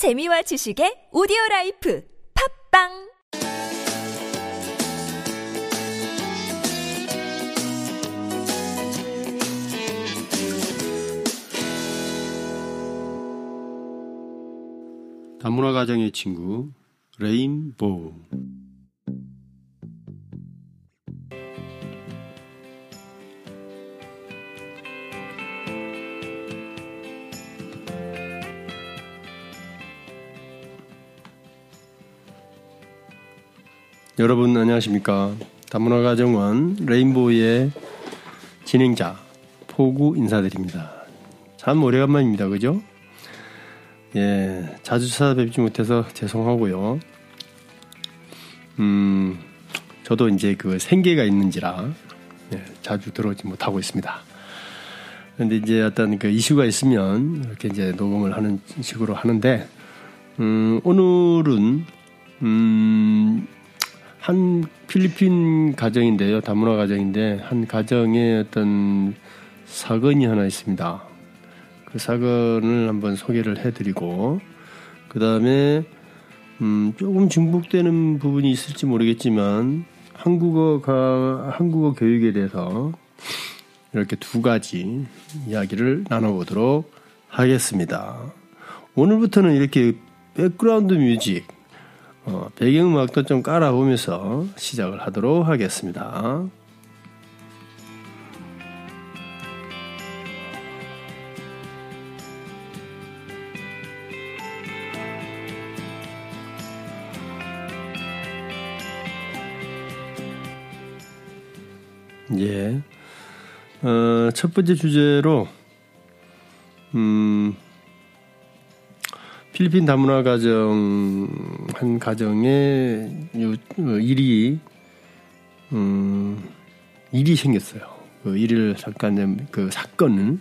재미와 지식의 오디오 라이프 팝빵! 다문화 가정의 친구 레인보우 여러분 안녕하십니까 다문화 가 정원 레인보우의 진행자 포구 인사드립니다 참 오래간만입니다 그죠? 예, 자주 찾아뵙지 못해서 죄송하고요. 음, 저도 이제 그 생계가 있는지라 예, 자주 들어오지 못하고 있습니다. 그런데 이제 어떤 그 이슈가 있으면 이렇게 이제 녹음을 하는 식으로 하는데, 음, 오늘은 음, 한 필리핀 가정인데요, 다문화 가정인데 한 가정에 어떤 사건이 하나 있습니다. 그 사건을 한번 소개를 해드리고 그 다음에 음, 조금 중복되는 부분이 있을지 모르겠지만 한국어가 한국어 교육에 대해서 이렇게 두 가지 이야기를 나눠보도록 하겠습니다. 오늘부터는 이렇게 백그라운드 뮤직 어, 배경음악도 좀 깔아보면서 시작을 하도록 하겠습니다. 예. 어, 첫 번째 주제로, 음, 필리핀 다문화 가정, 한 가정에 요, 어, 일이, 음, 일이 생겼어요. 그 일을 잠깐, 그 사건은,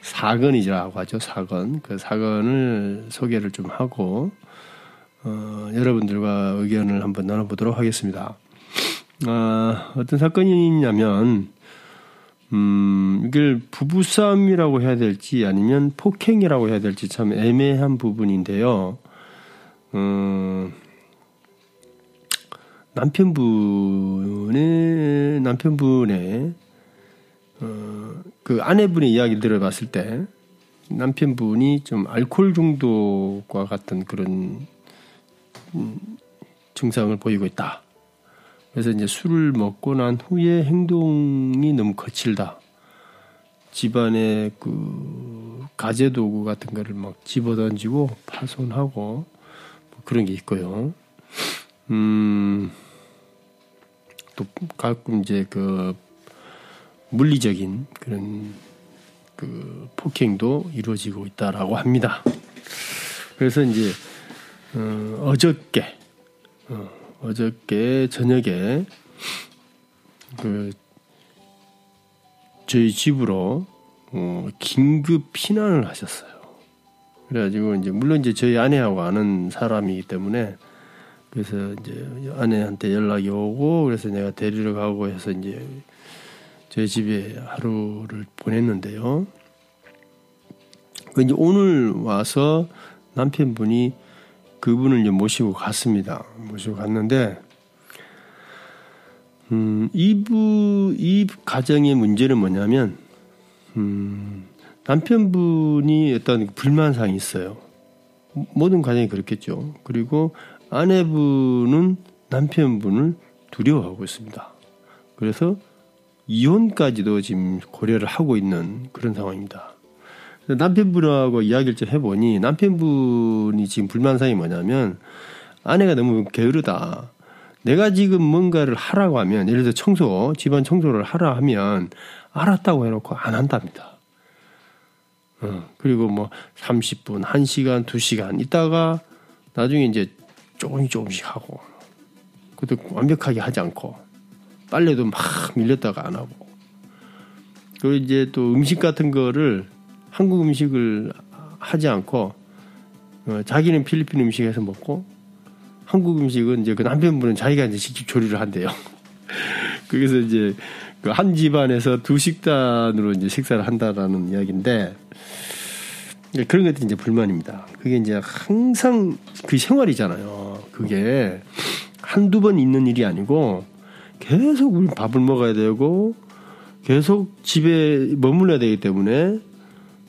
사건이라고 하죠, 사건. 그 사건을 소개를 좀 하고, 어, 여러분들과 의견을 한번 나눠보도록 하겠습니다. 아, 어떤 사건이냐면, 음, 이걸 부부싸움이라고 해야 될지 아니면 폭행이라고 해야 될지 참 애매한 부분인데요. 음, 남편분의, 남편분의, 어, 그 아내분의 이야기를 들어봤을 때 남편분이 좀 알코올 중독과 같은 그런 음, 증상을 보이고 있다. 그래서 이제 술을 먹고 난 후에 행동이 너무 거칠다. 집안에 그 가재 도구 같은 거를 막 집어 던지고 파손하고 뭐 그런 게 있고요. 음, 또 가끔 이제 그 물리적인 그런 그 폭행도 이루어지고 있다라고 합니다. 그래서 이제 어, 어저께 어, 어저께 저녁에 그 저희 집으로 어, 긴급 피난을 하셨어요. 그래가지고 이제 물론 이제 저희 아내하고 아는 사람이기 때문에 그래서 이제 아내한테 연락이 오고 그래서 내가 데리러 가고 해서 이제 저희 집에 하루를 보냈는데요. 그 이제 오늘 와서 남편분이 그분을 이제 모시고 갔습니다. 모시고 갔는데, 음, 이부, 이 가정의 문제는 뭐냐면, 음, 남편분이 어떤 불만 사항이 있어요. 모든 가정이 그렇겠죠. 그리고 아내분은 남편분을 두려워하고 있습니다. 그래서 이혼까지도 지금 고려를 하고 있는 그런 상황입니다. 남편분하고 이야기를 좀 해보니 남편분이 지금 불만사항이 뭐냐면 아내가 너무 게으르다. 내가 지금 뭔가를 하라고 하면 예를 들어 청소, 집안 청소를 하라 하면 알았다고 해놓고 안 한답니다. 어, 그리고 뭐 30분, 1시간, 2시간 있다가 나중에 이제 조금씩 조금씩 하고 그것도 완벽하게 하지 않고 빨래도 막 밀렸다가 안 하고 그리고 이제 또 음식 같은 거를 한국 음식을 하지 않고 어, 자기는 필리핀 음식에서 먹고 한국 음식은 이제 그 남편분은 자기가 이제 직접 조리를 한대요. 그래서 이제 그 한 집안에서 두 식단으로 이제 식사를 한다라는 이야기인데 그러니까 그런 것들이 이제 불만입니다. 그게 이제 항상 그 생활이잖아요. 그게 한두 번 있는 일이 아니고 계속 우리 밥을 먹어야 되고 계속 집에 머물러야 되기 때문에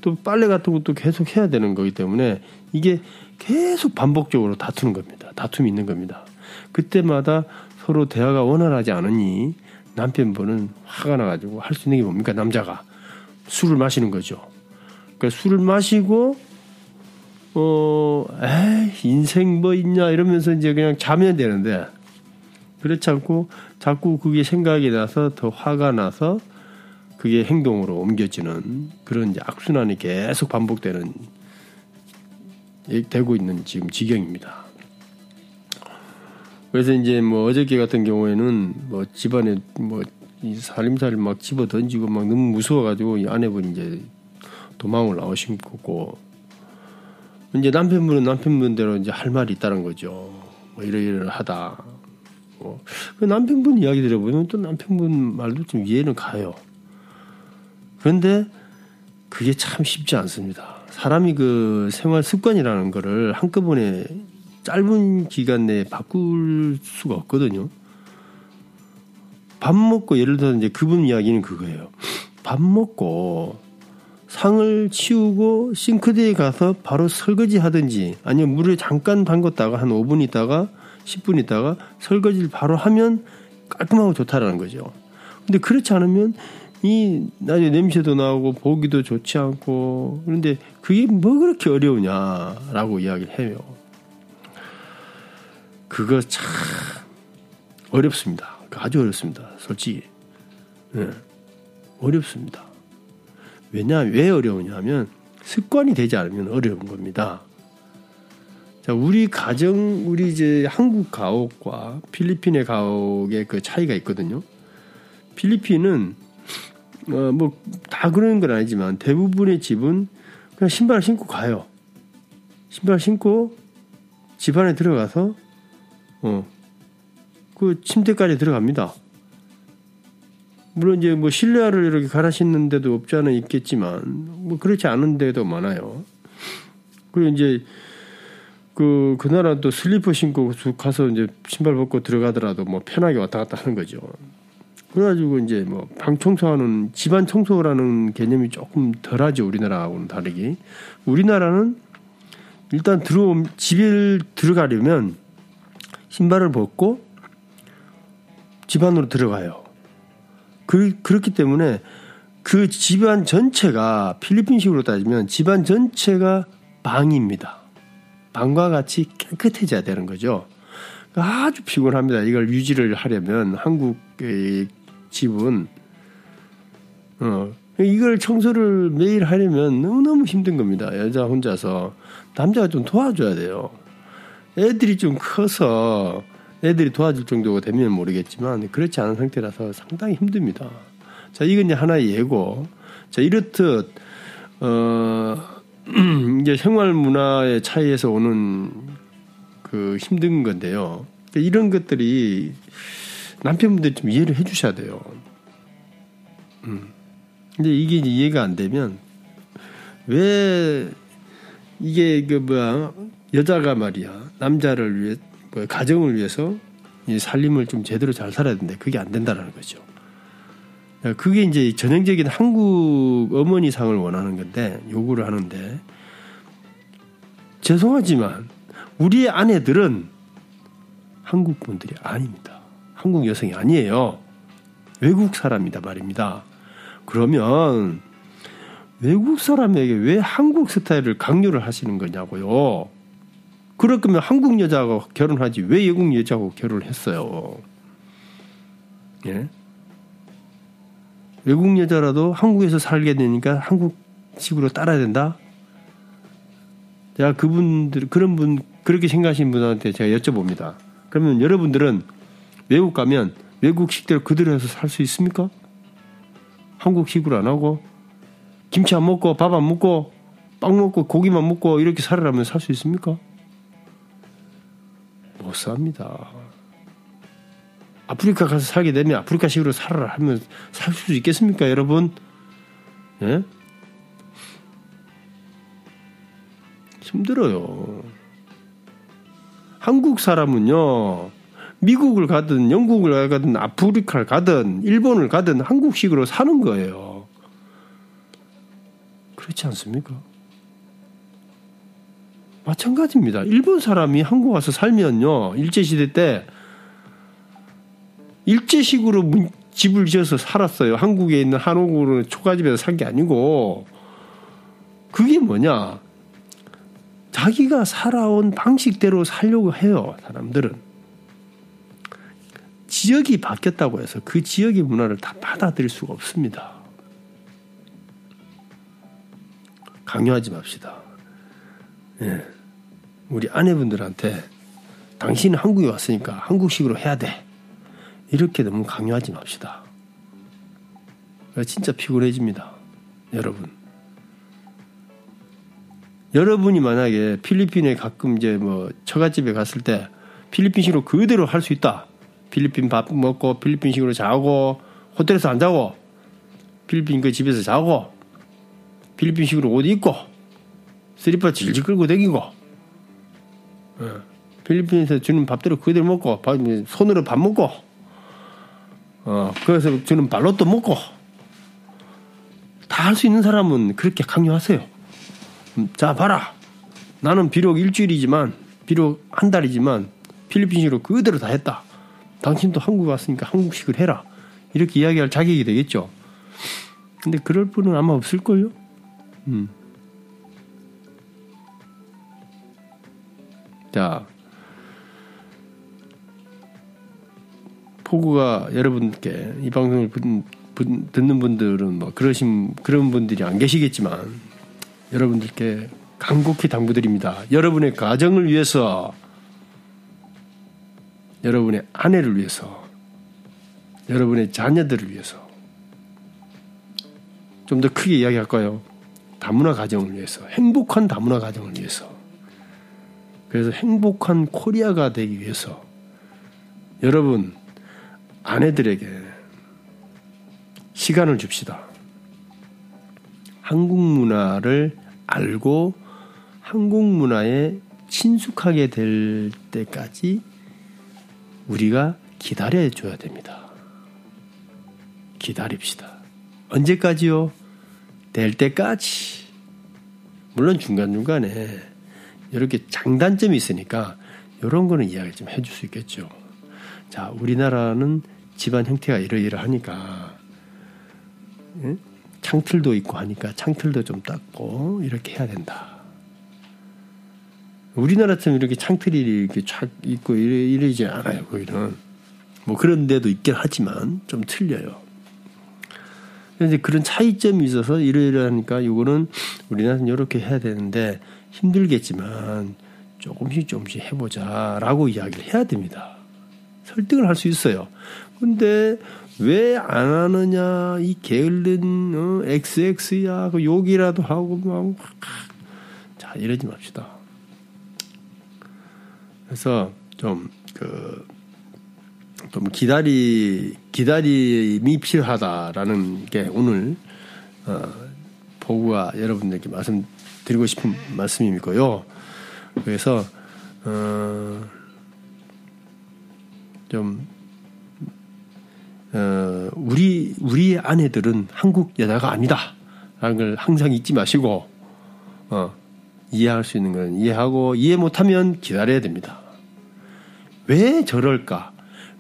또 빨래 같은 것도 계속 해야 되는 거기 때문에 이게 계속 반복적으로 다투는 겁니다. 다툼이 있는 겁니다. 그때마다 서로 대화가 원활하지 않으니 남편분은 화가 나가지고 할 수 있는 게 뭡니까? 남자가 술을 마시는 거죠. 그러니까 술을 마시고 어, 에이, 인생 뭐 있냐 이러면서 이제 그냥 자면 되는데 그렇지 않고 자꾸 그게 생각이 나서 더 화가 나서 그게 행동으로 옮겨지는 그런 악순환이 계속 반복되는 되고 있는 지금 지경입니다. 그래서 이제 뭐 어저께 같은 경우에는 뭐 집안에 뭐 살림살이 막 집어 던지고 막 너무 무서워가지고 이 아내분이 이제 도망을 나오신 거고 이제 남편분은 남편분대로 이제 할 말이 있다는 거죠. 뭐 이러이러하다. 뭐. 그 남편분 이야기 들어보면 또 남편분 말도 좀 이해는 가요. 그런데 그게 참 쉽지 않습니다. 사람이 그 생활 습관이라는 거를 한꺼번에 짧은 기간 내에 바꿀 수가 없거든요. 밥 먹고 예를 들어서 이제 그분 이야기는 그거예요. 밥 먹고 상을 치우고 싱크대에 가서 바로 설거지 하든지 아니면 물을 잠깐 담궜다가 한 5분 있다가 10분 있다가 설거지를 바로 하면 깔끔하고 좋다라는 거죠. 근데 그렇지 않으면 이 나중에 냄새도 나오고 보기도 좋지 않고 그런데 그게 뭐 그렇게 어려우냐라고 이야기를 해요. 그거 참 어렵습니다. 아주 어렵습니다. 솔직히. 네. 어렵습니다. 왜냐, 왜 어려우냐면 습관이 되지 않으면 어려운 겁니다. 자, 우리 가정, 우리 이제 한국 가옥과 필리핀의 가옥의 그 차이가 있거든요. 필리핀은 어, 뭐, 다 그런 건 아니지만 대부분의 집은 그냥 신발을 신고 가요. 신발 신고 집 안에 들어가서, 어, 그 침대까지 들어갑니다. 물론 이제 뭐 실내화를 이렇게 갈아 신는 데도 없지 않아 있겠지만, 뭐 그렇지 않은 데도 많아요. 그리고 이제 그, 그 나라 또 슬리퍼 신고 가서 이제 신발 벗고 들어가더라도 뭐 편하게 왔다 갔다 하는 거죠. 그래가지고 이제 뭐 방 청소하는 집안 청소라는 개념이 조금 덜하죠 우리나라하고는 다르게 우리나라는 일단 들어 집에 들어가려면 신발을 벗고 집 안으로 들어가요. 그, 그렇기 때문에 그 집안 전체가 필리핀식으로 따지면 집안 전체가 방입니다. 방과 같이 깨끗해져야 되는 거죠. 아주 피곤합니다. 이걸 유지를 하려면 한국의 집은 어 이걸 청소를 매일 하려면 너무너무 힘든 겁니다. 여자 혼자서 남자가 좀 도와줘야 돼요. 애들이 좀 커서 애들이 도와줄 정도가 되면 모르겠지만 그렇지 않은 상태라서 상당히 힘듭니다. 자, 이건 이제 하나의 예고. 자, 이렇듯 어 이제 생활 문화의 차이에서 오는 그 힘든 건데요. 이런 것들이 남편분들 좀 이해를 해 주셔야 돼요. 음. 근데 이게 이해가 안 되면 왜 이게 그 뭐야 여자가 말이야 남자를 위해 뭐 가정을 위해서 이 살림을 좀 제대로 잘 살아야 되는데 그게 안 된다라는 거죠. 그게 이제 전형적인 한국 어머니상을 원하는 건데 요구를 하는데 죄송하지만 우리의 아내들은 한국 분들이 아닙니다. 한국 여성이 아니에요. 외국 사람이다 말입니다. 그러면 외국 사람에게 왜 한국 스타일을 강요를 하시는 거냐고요. 그럴 거면 한국 여자하고 결혼하지 왜 외국 여자하고 결혼을 했어요. 예? 외국 여자라도 한국에서 살게 되니까 한국식으로 따라야 된다? 제가 그분들, 그런 분, 그렇게 생각하시는 분한테 제가 여쭤봅니다. 그러면 여러분들은 외국 가면 외국 식대로 그대로 해서 살 수 있습니까? 한국식으로 안 하고 김치 안 먹고 밥 안 먹고 빵 먹고 고기만 먹고 이렇게 살아라면 살 수 있습니까? 못 삽니다. 아프리카 가서 살게 되면 아프리카식으로 살아라 하면 살 수 있겠습니까, 여러분? 예? 힘들어요. 한국 사람은요, 미국을 가든 영국을 가든 아프리카를 가든 일본을 가든 한국식으로 사는 거예요. 그렇지 않습니까? 마찬가지입니다. 일본 사람이 한국 와서 살면요, 일제시대 때 일제식으로 집을 지어서 살았어요. 한국에 있는 한옥으로 초가집에서 산 게 아니고, 그게 뭐냐? 자기가 살아온 방식대로 살려고 해요, 사람들은. 지역이 바뀌었다고 해서 그 지역의 문화를 다 받아들일 수가 없습니다. 강요하지 맙시다. 예. 우리 아내분들한테 당신은 한국에 왔으니까 한국식으로 해야 돼. 이렇게 너무 강요하지 맙시다. 진짜 피곤해집니다. 여러분. 여러분이 만약에 필리핀에 가끔 이제 뭐 처갓집에 갔을 때 필리핀식으로 그대로 할 수 있다. 필리핀 밥 먹고 필리핀식으로 자고 호텔에서 안 자고 필리핀 그 집에서 자고 필리핀식으로 옷 입고 슬리퍼 질질 끌고 다니고 어. 필리핀에서 주는 밥대로 그대로 먹고 손으로 밥 먹고 어 그래서 주는 발로 또 먹고 다 할 수 있는 사람은 그렇게 강요하세요. 음, 자 봐라 나는 비록 일주일이지만 비록 한 달이지만 필리핀식으로 그대로 다 했다. 당신도 한국에 왔으니까 한국식을 해라. 이렇게 이야기할 자격이 되겠죠. 근데 그럴 분은 아마 없을걸요? 음. 자, 포구가 여러분께 이 방송을 듣는 분들은 뭐 그러신 그런 분들이 안 계시겠지만 여러분들께 간곡히 당부드립니다. 여러분의 가정을 위해서 여러분의 아내를 위해서, 여러분의 자녀들을 위해서, 좀 더 크게 이야기할까요? 다문화 가정을 위해서, 행복한 다문화 가정을 위해서, 그래서 행복한 코리아가 되기 위해서, 여러분, 아내들에게 시간을 줍시다. 한국 문화를 알고 한국 문화에 친숙하게 될 때까지 우리가 기다려 줘야 됩니다. 기다립시다. 언제까지요? 될 때까지. 물론 중간중간에 이렇게 장단점이 있으니까 이런 거는 이야기 좀 해줄 수 있겠죠. 자, 우리나라는 집안 형태가 이러이러하니까 창틀도 있고 하니까 창틀도 좀 닦고 이렇게 해야 된다. 우리나라처럼 이렇게 창틀이 이렇게 쫙 있고 이래, 이러지 않아요. 거기는 뭐 그런 데도 있긴 하지만 좀 틀려요. 그런데 그런 차이점이 있어서 이러이러하니까 이거는 우리나라는 이렇게 해야 되는데 힘들겠지만 조금씩 조금씩 해보자 라고 이야기를 해야 됩니다. 설득을 할 수 있어요. 근데 왜 안 하느냐 이 게을른 어, XX야 그 욕이라도 하고 막 자 이러지 맙시다. 그래서 좀 그, 좀 기다리, 기다림이 필요하다라는 게 오늘, 어, 보고가 여러분들께 말씀드리고 싶은 말씀이고요. 그래서, 어, 좀, 어, 우리, 우리의 아내들은 한국 여자가 아니다. 라는 걸 항상 잊지 마시고, 어, 이해할 수 있는 건 이해하고, 이해 못하면 기다려야 됩니다. 왜 저럴까?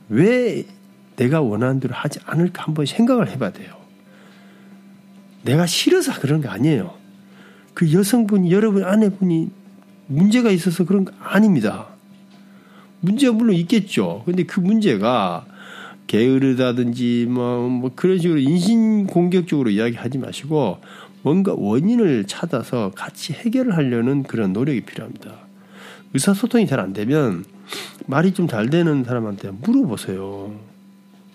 왜 내가 원하는 대로 하지 않을까 한번 생각을 해봐야 돼요. 내가 싫어서 그런 게 아니에요. 그 여성분이, 여러분 아내분이 문제가 있어서 그런 거 아닙니다. 문제가 물론 있겠죠. 근데 그 문제가 게으르다든지 뭐, 뭐 그런 식으로 인신 공격적으로 이야기하지 마시고 뭔가 원인을 찾아서 같이 해결을 하려는 그런 노력이 필요합니다. 의사소통이 잘 안 되면 말이 좀 잘 되는 사람한테 물어보세요.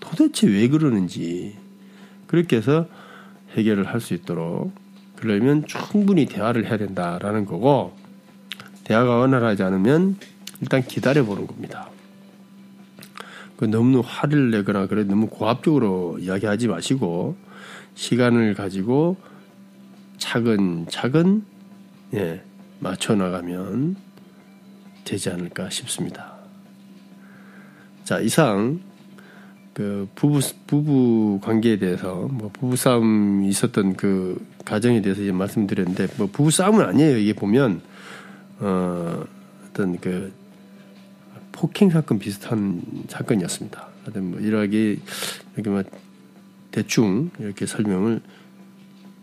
도대체 왜 그러는지. 그렇게 해서 해결을 할 수 있도록 그러려면 충분히 대화를 해야 된다라는 거고 대화가 원활하지 않으면 일단 기다려 보는 겁니다. 그 너무 화를 내거나 그래 너무 고압적으로 이야기하지 마시고 시간을 가지고 차근차근 예, 맞춰 나가면 되지 않을까 싶습니다. 자, 이상 그 부부 부부 관계에 대해서 뭐 부부 싸움이 있었던 그 가정에 대해서 이제 말씀드렸는데 뭐 부부 싸움은 아니에요. 이게 보면 어 어떤 그 폭행 사건 비슷한 사건이었습니다. 하여튼 뭐 이러하게 이렇게 뭐 대충 이렇게 설명을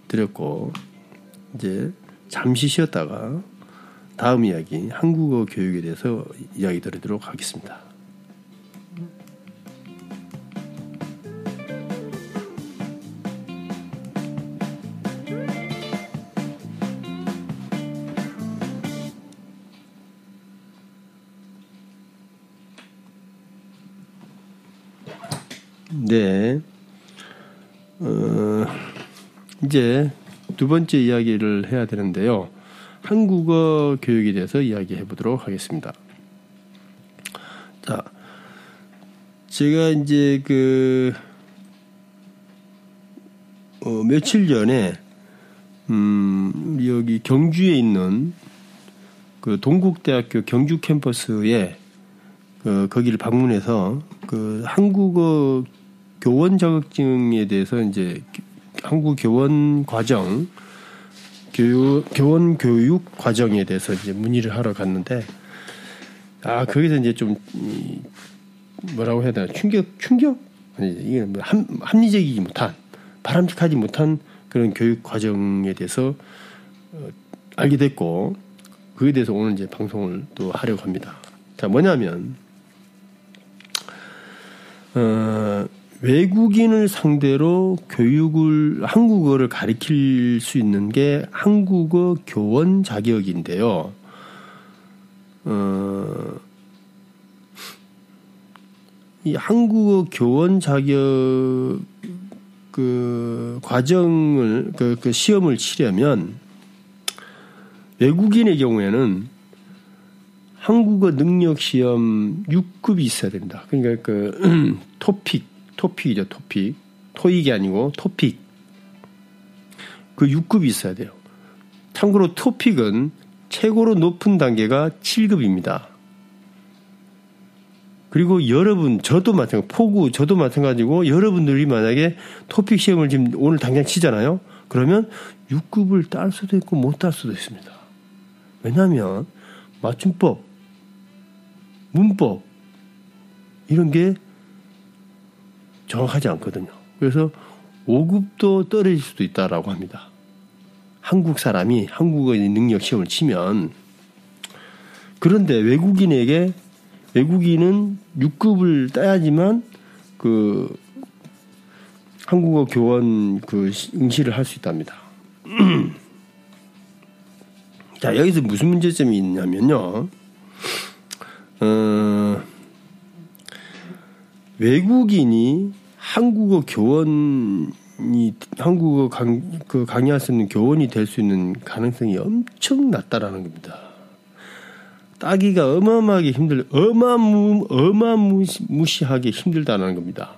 드렸고 이제 잠시 쉬었다가 다음 이야기 한국어 교육에 대해서 이야기 드리도록 하겠습니다. 네. 어, 이제 두 번째 이야기를 해야 되는데요. 한국어 교육에 대해서 이야기해 보도록 하겠습니다. 자, 제가 이제 그, 어, 며칠 전에, 음, 여기 경주에 있는 그 동국대학교 경주 캠퍼스에 그 거기를 방문해서 그 한국어 교원 자격증에 대해서 이제 한국 교원 과정 교육 교원 교육 과정에 대해서 이제 문의를 하러 갔는데 아 거기서 이제 좀 뭐라고 해야 되나 충격 충격 아니 이게 뭐 합, 합리적이지 못한 바람직하지 못한 그런 교육 과정에 대해서 어, 알게 됐고 그에 대해서 오늘 이제 방송을 또 하려고 합니다. 자 뭐냐면 어. 외국인을 상대로 교육을 한국어를 가리킬 수 있는 게 한국어 교원 자격인데요. 어, 이 한국어 교원 자격 그 과정을 그, 그 시험을 치려면 외국인의 경우에는 한국어 능력 시험 6급이 있어야 됩니다. 그러니까 그 토픽 토픽이죠, 토픽. 토익이 아니고 토픽. 그 6급이 있어야 돼요. 참고로 토픽은 최고로 높은 단계가 7급입니다. 그리고 여러분, 저도 마찬가지, 포구, 저도 마찬가지고 여러분들이 만약에 토픽 시험을 지금 오늘 당장 치잖아요? 그러면 6급을 딸 수도 있고 못 딸 수도 있습니다. 왜냐하면 맞춤법, 문법, 이런 게 정확하지 않거든요. 그래서 5급도 떨어질 수도 있다라고 합니다. 한국 사람이 한국어의 능력 시험을 치면 그런데 외국인에게 외국인은 6급을 따야지만 그 한국어 교원 그 응시를 할 수 있답니다. 자, 여기서 무슨 문제점이 있냐면요. 어, 외국인이 한국어 교원이 한국어 강, 그 강의할 수 있는 교원이 될 수 있는 가능성이 엄청 낮다라는 겁니다. 따기가 어마어마하게 힘들, 어마무, 어마무시하게 힘들다는 겁니다.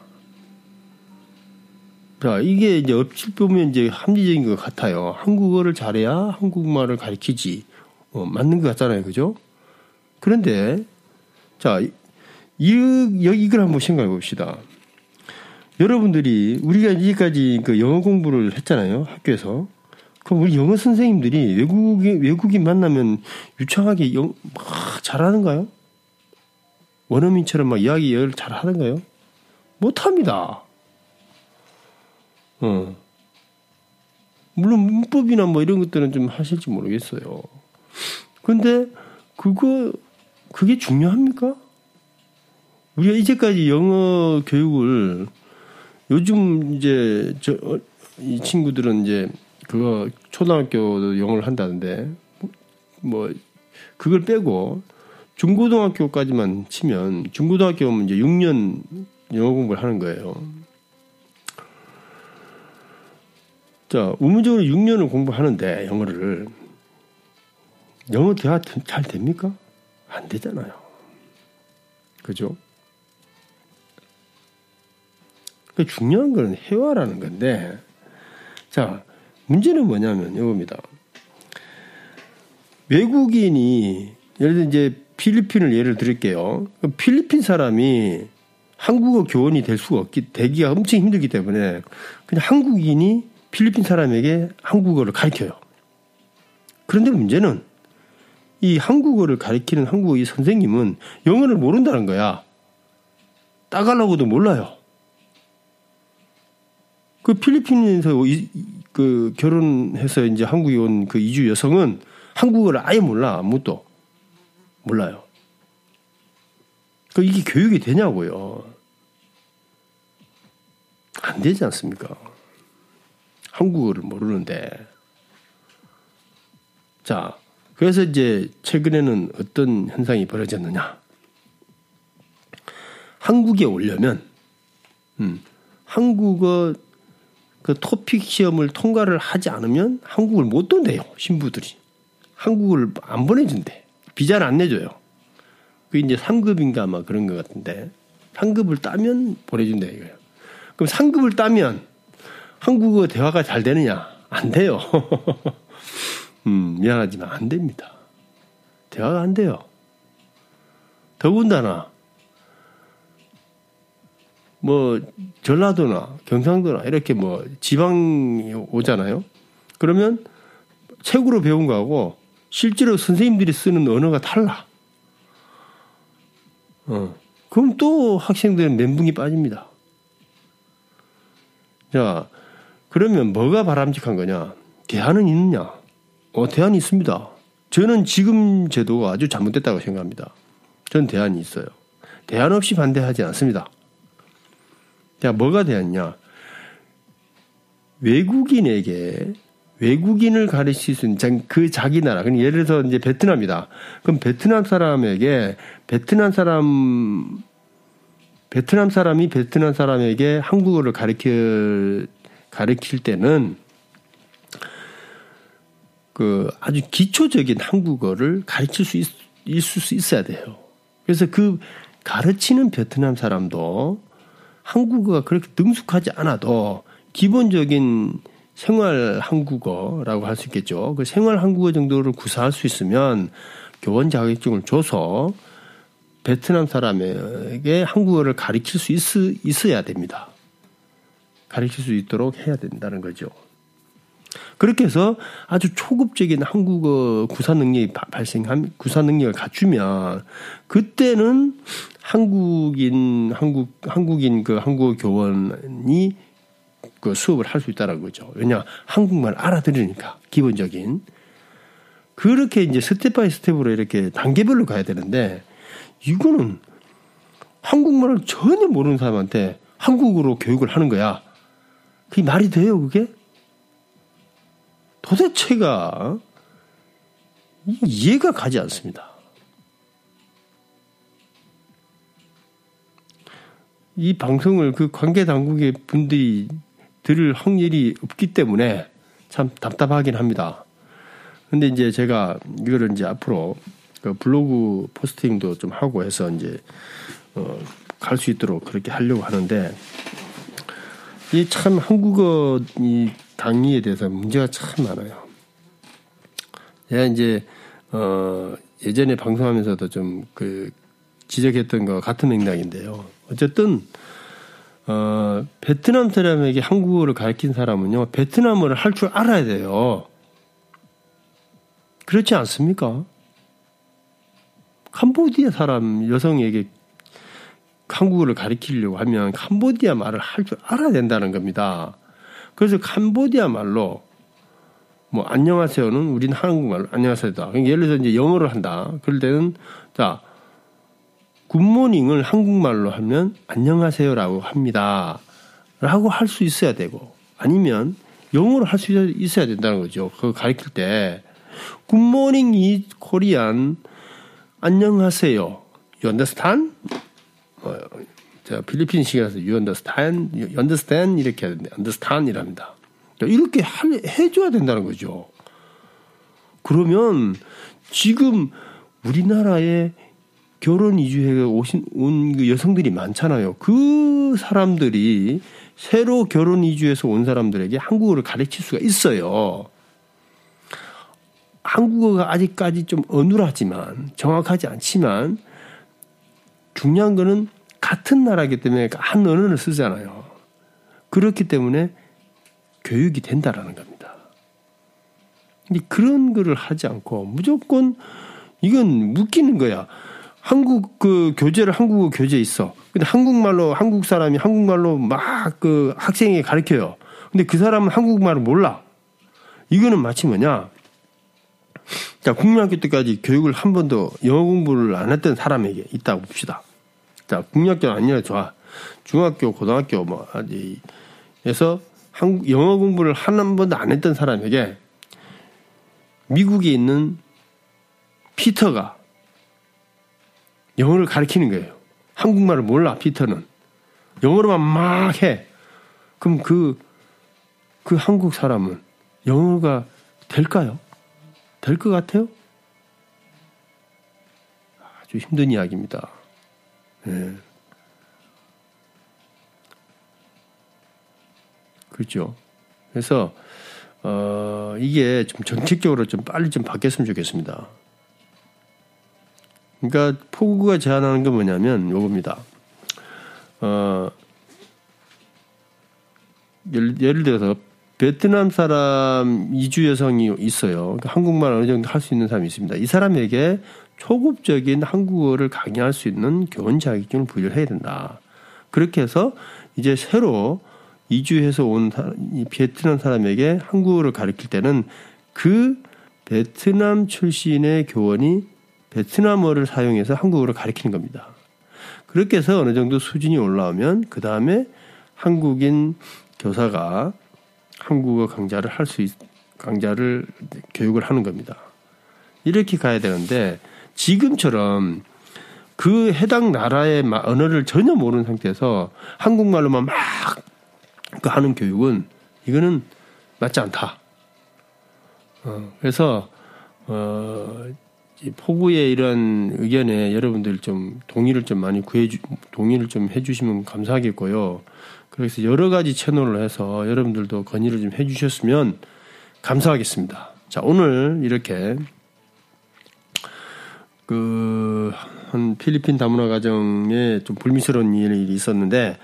자, 이게 이제 업질 보면 이제 합리적인 것 같아요. 한국어를 잘해야 한국말을 가르치지. 어, 맞는 것 같잖아요. 그죠? 그런데, 자, 이, 이걸 한번 생각해 봅시다. 여러분들이 우리가 이제까지 그 영어 공부를 했잖아요 학교에서. 그럼 우리 영어 선생님들이 외국인 외국인 만나면 유창하게 영, 막 잘하는가요? 원어민처럼 막 이야기를 잘하는가요? 못합니다. 어. 물론 문법이나 뭐 이런 것들은 좀 하실지 모르겠어요. 근데 그거 그게 중요합니까? 우리가 이제까지 영어 교육을 요즘 이제 저 이 친구들은 이제 그거 초등학교도 영어를 한다는데 뭐 그걸 빼고 중고등학교까지만 치면 중고등학교면 이제 6년 영어 공부를 하는 거예요. 자, 의무적으로 6년을 공부하는데 영어를 영어 대화 잘 됩니까? 안 되잖아요. 그죠? 그 중요한 건 회화라는 건데, 자, 문제는 뭐냐면 이겁니다. 외국인이 예를 들어 이제 필리핀을 예를 들을게요. 필리핀 사람이 한국어 교원이 될 수가 없기 되기가 엄청 힘들기 때문에 그냥 한국인이 필리핀 사람에게 한국어를 가르쳐요. 그런데 문제는 이 한국어를 가르치는 한국어 이 선생님은 영어를 모른다는 거야. 따갈라고도 몰라요. 그 필리핀에서 그 결혼해서 이제 한국에 온 그 이주 여성은 한국어를 아예 몰라 아무도 몰라요. 그 이게 교육이 되냐고요. 안 되지 않습니까? 한국어를 모르는데. 자, 그래서 이제 최근에는 어떤 현상이 벌어졌느냐. 한국에 오려면, 음, 한국어 그 토픽 시험을 통과를 하지 않으면 한국을 못 돈대요, 신부들이. 한국을 안 보내준대. 비자를 안 내줘요. 그 이제 상급인가 아마 그런 것 같은데 상급을 따면 보내준다 이거예요. 그럼 상급을 따면 한국어 대화가 잘 되느냐? 안 돼요. 음, 미안하지만 안 됩니다. 대화가 안 돼요. 더군다나 뭐 전라도나 경상도나 이렇게 뭐 지방이 오잖아요. 그러면 책으로 배운 거하고 실제로 선생님들이 쓰는 언어가 달라. 어. 그럼 또 학생들은 멘붕이 빠집니다. 자, 그러면 뭐가 바람직한 거냐? 대안은 있느냐? 어, 대안이 있습니다. 저는 지금 제도가 아주 잘못됐다고 생각합니다. 전 대안이 있어요. 대안 없이 반대하지 않습니다. 자, 뭐가 대안이냐? 외국인에게 외국인을 가르칠 수 있는 그 자기 나라. 그럼 예를 들어서 이제 베트남이다. 그럼 베트남 사람에게 베트남 사람 베트남 사람이 베트남 사람에게 한국어를 가르칠 가르칠 때는 그 아주 기초적인 한국어를 가르칠 수 있, 있을 수 있어야 돼요. 그래서 그 가르치는 베트남 사람도 한국어가 그렇게 능숙하지 않아도 기본적인 생활 한국어라고 할 수 있겠죠. 그 생활 한국어 정도를 구사할 수 있으면 교원 자격증을 줘서 베트남 사람에게 한국어를 가르칠 수 있, 있어야 됩니다. 가르칠 수 있도록 해야 된다는 거죠. 그렇게 해서 아주 초급적인 한국어 구사 능력이 발생함, 구사 능력을 갖추면 그때는 한국인, 한국, 한국인 그 한국어 교원이 그 수업을 할 수 있다는 거죠. 왜냐 한국말 알아들으니까 기본적인 그렇게 이제 step by step으로 이렇게 단계별로 가야 되는데 이거는 한국말을 전혀 모르는 사람한테 한국어로 교육을 하는 거야. 그게 말이 돼요, 그게? 도대체가 이해가 가지 않습니다. 이 방송을 그 관계 당국의 분들이 들을 확률이 없기 때문에 참 답답하긴 합니다. 근데 이제 제가 이거를 이제 앞으로 그 블로그 포스팅도 좀 하고 해서 이제 어, 갈 수 있도록 그렇게 하려고 하는데 이 참 한국어 이 강의에 대해서 문제가 참 많아요. 제가 이제 어 예전에 방송하면서도 좀 그 지적했던 거 같은 맥락인데요. 어쨌든 어, 베트남 사람에게 한국어를 가르친 사람은요, 베트남어를 할 줄 알아야 돼요. 그렇지 않습니까? 캄보디아 사람 여성에게 한국어를 가르치려고 하면 캄보디아 말을 할 줄 알아야 된다는 겁니다. 그래서 캄보디아 말로 뭐 안녕하세요는 우리는 한국말로 안녕하세요다. 그러니까 예를 들어 이제 영어를 한다. 그럴 때는 자 굿모닝을 한국말로 하면 안녕하세요라고 합니다. 라고 할 수 있어야 되고 아니면 영어로 할 수 있어야 된다는 거죠. 그거 가르칠 때 굿모닝 이 코리안 안녕하세요. 어, 자, 필리핀식이라서 you understand, you understand 이렇게 해야 되는데 understand이랍니다. 그러니까 이렇게 해줘야 된다는 거죠. 그러면 지금 우리나라의 결혼 이주해 오신 온그 여성들이 많잖아요. 그 사람들이 새로 결혼 이주해서 온 사람들에게 한국어를 가르칠 수가 있어요. 한국어가 아직까지 좀 어눌하지만 정확하지 않지만 중요한 거는 같은 나라이기 때문에 한 언어를 쓰잖아요. 그렇기 때문에 교육이 된다라는 겁니다. 근데 그런 거를 하지 않고 무조건 이건 묶이는 거야. 한국 그 교재를 한국어 교재 있어. 근데 한국말로 한국 사람이 한국말로 막 그 학생에게 가르쳐요. 근데 그 사람은 한국말을 몰라. 이거는 마치 뭐냐? 자, 국민학교 때까지 교육을 한 번도 영어 공부를 안 했던 사람에게 있다고 봅시다. 자, 국민학교는 아니라 좋아. 중학교, 고등학교 뭐 에서 한국 영어 공부를 한 번도 안 했던 사람에게 미국에 있는 피터가 영어를 가르치는 거예요. 한국말을 몰라, 피터는. 영어로만 막 해. 그럼 그, 그 한국 사람은 영어가 될까요? 될 것 같아요? 아주 힘든 이야기입니다. 네. 그렇죠. 그래서 어, 이게 좀 정책적으로 좀 빨리 좀 바뀌었으면 좋겠습니다. 그러니까 포구가 제안하는 게 뭐냐면 요겁니다. 어, 예를, 예를 들어서 베트남 사람 이주 여성이 있어요. 그러니까 한국말 어느 정도 할 수 있는 사람이 있습니다. 이 사람에게 초급적인 한국어를 강의할 수 있는 교원 자격증을 부여를 해야 된다. 그렇게 해서 이제 새로 이주해서 온 베트남 사람에게 한국어를 가르칠 때는 그 베트남 출신의 교원이 베트남어를 사용해서 한국어를 가르치는 겁니다. 그렇게 해서 어느 정도 수준이 올라오면 그 다음에 한국인 교사가 한국어 강좌를 할 수 있, 강좌를 교육을 하는 겁니다. 이렇게 가야 되는데 지금처럼 그 해당 나라의 언어를 전혀 모르는 상태에서 한국말로만 막그 하는 교육은 이거는 맞지 않다. 어, 그래서 어, 포구의 이런 의견에 여러분들 좀 동의를 좀 많이 구해주 동의를 좀 해주시면 감사하겠고요. 그래서 여러 가지 채널을 해서 여러분들도 건의를 좀 해주셨으면 감사하겠습니다. 자 오늘 이렇게 그 한 필리핀 다문화 가정에 좀 불미스러운 일이 있었는데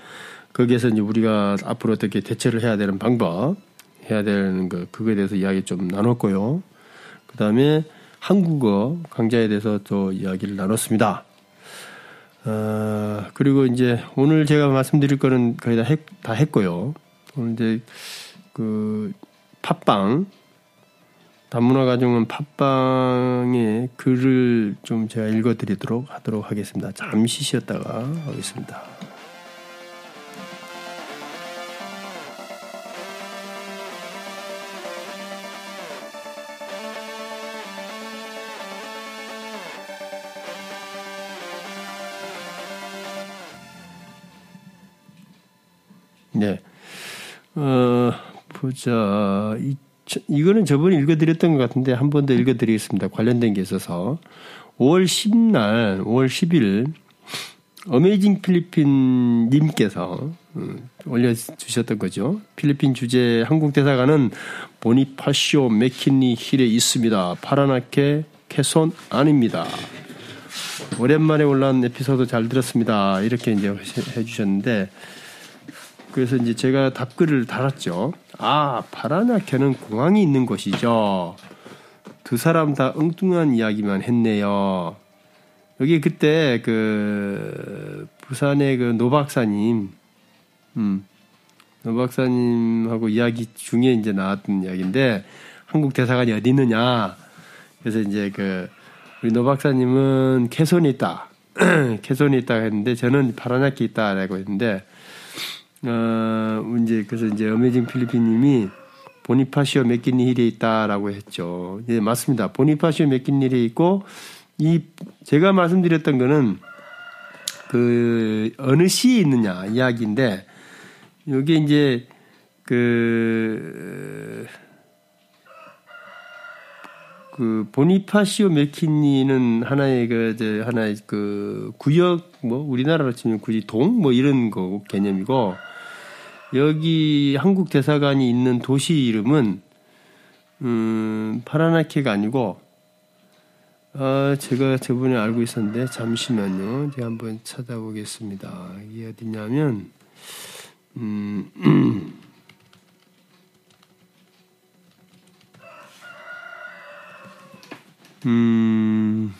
거기에서 이제 우리가 앞으로 어떻게 대처를 해야 되는 방법 해야 되는 거 그거에 대해서 이야기 좀 나눴고요. 그 다음에 한국어 강좌에 대해서 또 이야기를 나눴습니다. 어, 그리고 이제 오늘 제가 말씀드릴 거는 거의 다, 했, 다 했고요. 오늘 이제 그 팟빵 단문화 가정은 팟빵에 글을 좀 제가 읽어드리도록 하도록 하겠습니다. 잠시 쉬었다가 하겠습니다. 네. 어, 보자. 이, 이거는 저번에 읽어드렸던 것 같은데 한 번 더 읽어드리겠습니다. 관련된 게 있어서. 5월 10날, 5월 10일, 어메이징 필리핀 님께서 음, 올려주셨던 거죠. 필리핀 주재 한국 대사관은 보니파시오 맥킨리 힐에 있습니다. 파라나케 캐손 아닙니다. 오랜만에 올라온 에피소드 잘 들었습니다. 이렇게 이제 해주셨는데 그래서 이제 제가 답글을 달았죠. 아, 파라나케는 공항이 있는 곳이죠. 두 사람 다 엉뚱한 이야기만 했네요. 여기 그때 그 부산의 그 노박사님, 음, 노박사님하고 이야기 중에 이제 나왔던 이야기인데 한국 대사관이 어디 있느냐. 그래서 이제 그 우리 노박사님은 캐손이 있다. 캐손이 있다 했는데 저는 파라나케 있다라고 했는데 어, 이제 그래서 이제 어메이징 필리핀님이 보니파시오 맥기니 힐에 있다라고 했죠. 예, 맞습니다. 보니파시오 맥기니 힐에 있고 이 제가 말씀드렸던 거는 그 어느 시에 있느냐 이야기인데 여기 이제 그, 그 보니파시오 맥키니는 하나의 그, 저, 하나의 그 구역 뭐 우리나라로 치면 굳이 동 뭐 이런 거 개념이고 여기 한국 대사관이 있는 도시 이름은 음, 파라나키가 아니고, 아, 제가 저번에 알고 있었는데, 잠시만요. 제가 한번 찾아보겠습니다. 이게 어디냐면, 음, 음,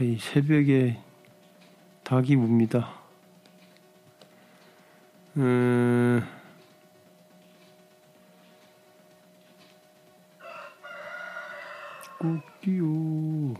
자, 이 새벽에 닭이 웁니다. 음, 꼭지요.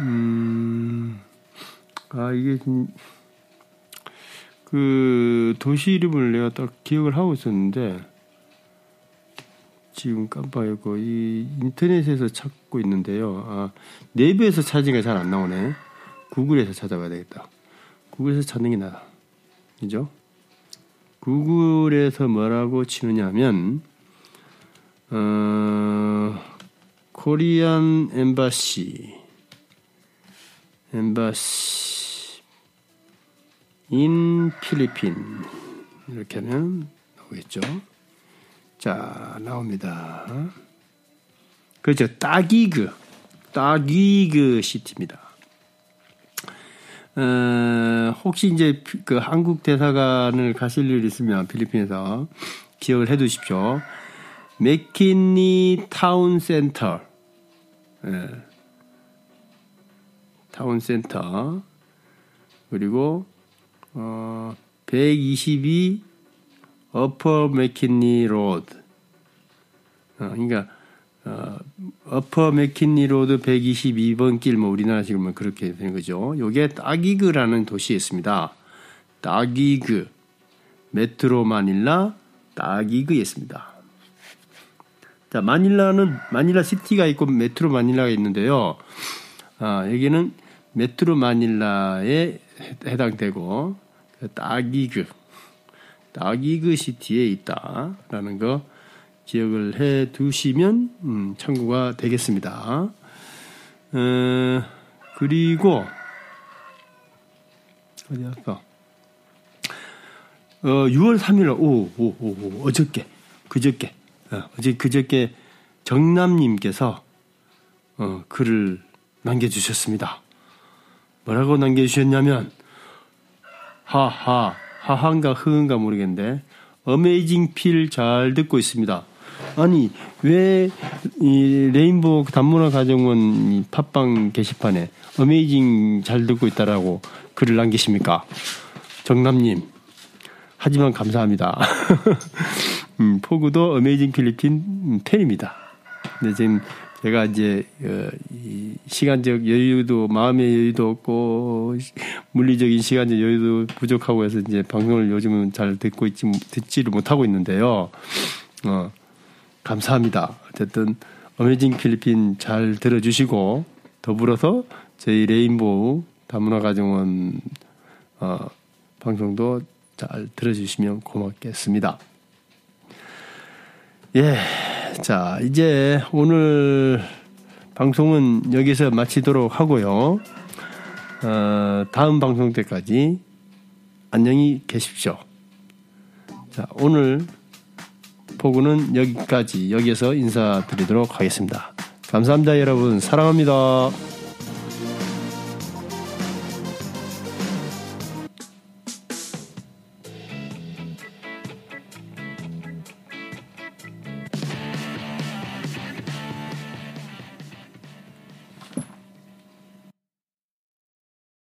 음, 아, 이게 좀, 그, 도시 이름을 내가 딱 기억을 하고 있었는데, 지금 깜빡했고, 이 인터넷에서 찾고 있는데요. 아, 네이버에서 찾으니까 잘 안 나오네. 구글에서 찾아봐야 되겠다. 구글에서 찾는 게 나아. 그죠? 구글에서 뭐라고 치느냐 하면, 어, 코리안 엠바시, 엠바시, 인 필리핀. 이렇게 하면 나오겠죠. 자, 나옵니다. 그렇죠. 따기그. 따기그 시티입니다. 어, 혹시 이제 그 한국 대사관을 가실 일 있으면 필리핀에서 기억을 해 두십시오. McKinley Town Center. 예. Town Center. 그리고, 어, 122 Upper McKinley Road. 어, 그러니까 어, 어퍼 맥키니 로드 122번 길, 뭐 우리나라식으로 뭐 그렇게 되는 거죠. 요게 따기그라는 도시에 있습니다. 따기그, 메트로 마닐라 따기그에 있습니다. 자, 마닐라는 마닐라 시티가 있고 메트로 마닐라가 있는데요. 아, 여기는 메트로 마닐라에 해당되고 따기그 따기그 시티에 있다라는 거 기억을 해 두시면 음, 참고가 되겠습니다. 어, 그리고 어디 아까 어, 6월 3일 오, 오, 오, 오 어저께 그저께 어, 어제 그저께 정남님께서 어, 글을 남겨주셨습니다. 뭐라고 남겨주셨냐면 하하 하한가 흐은가 모르겠는데 어메이징 필 잘 듣고 있습니다. 아니 왜 이 레인보우 단문화 가정원 팟빵 게시판에 어메이징 잘 듣고 있다라고 글을 남기십니까? 정남님 하지만 감사합니다. 음, 포구도 어메이징 필리핀 팬입니다. 근데 지금 제가 이제 어, 시간적 여유도 마음의 여유도 없고 물리적인 시간적 여유도 부족하고 해서 이제 방송을 요즘은 잘 듣고 있지 듣지를 못하고 있는데요. 어, 감사합니다. 어쨌든 어메이징 필리핀 잘 들어주시고 더불어서 저희 레인보우 다문화 가정원 어, 방송도 잘 들어주시면 고맙겠습니다. 예. 자, 이제 오늘 방송은 여기서 마치도록 하고요. 어, 다음 방송 때까지 안녕히 계십시오. 자, 오늘 포구는 여기까지, 여기에서 인사드리도록 하겠습니다. 감사합니다, 여러분. 사랑합니다.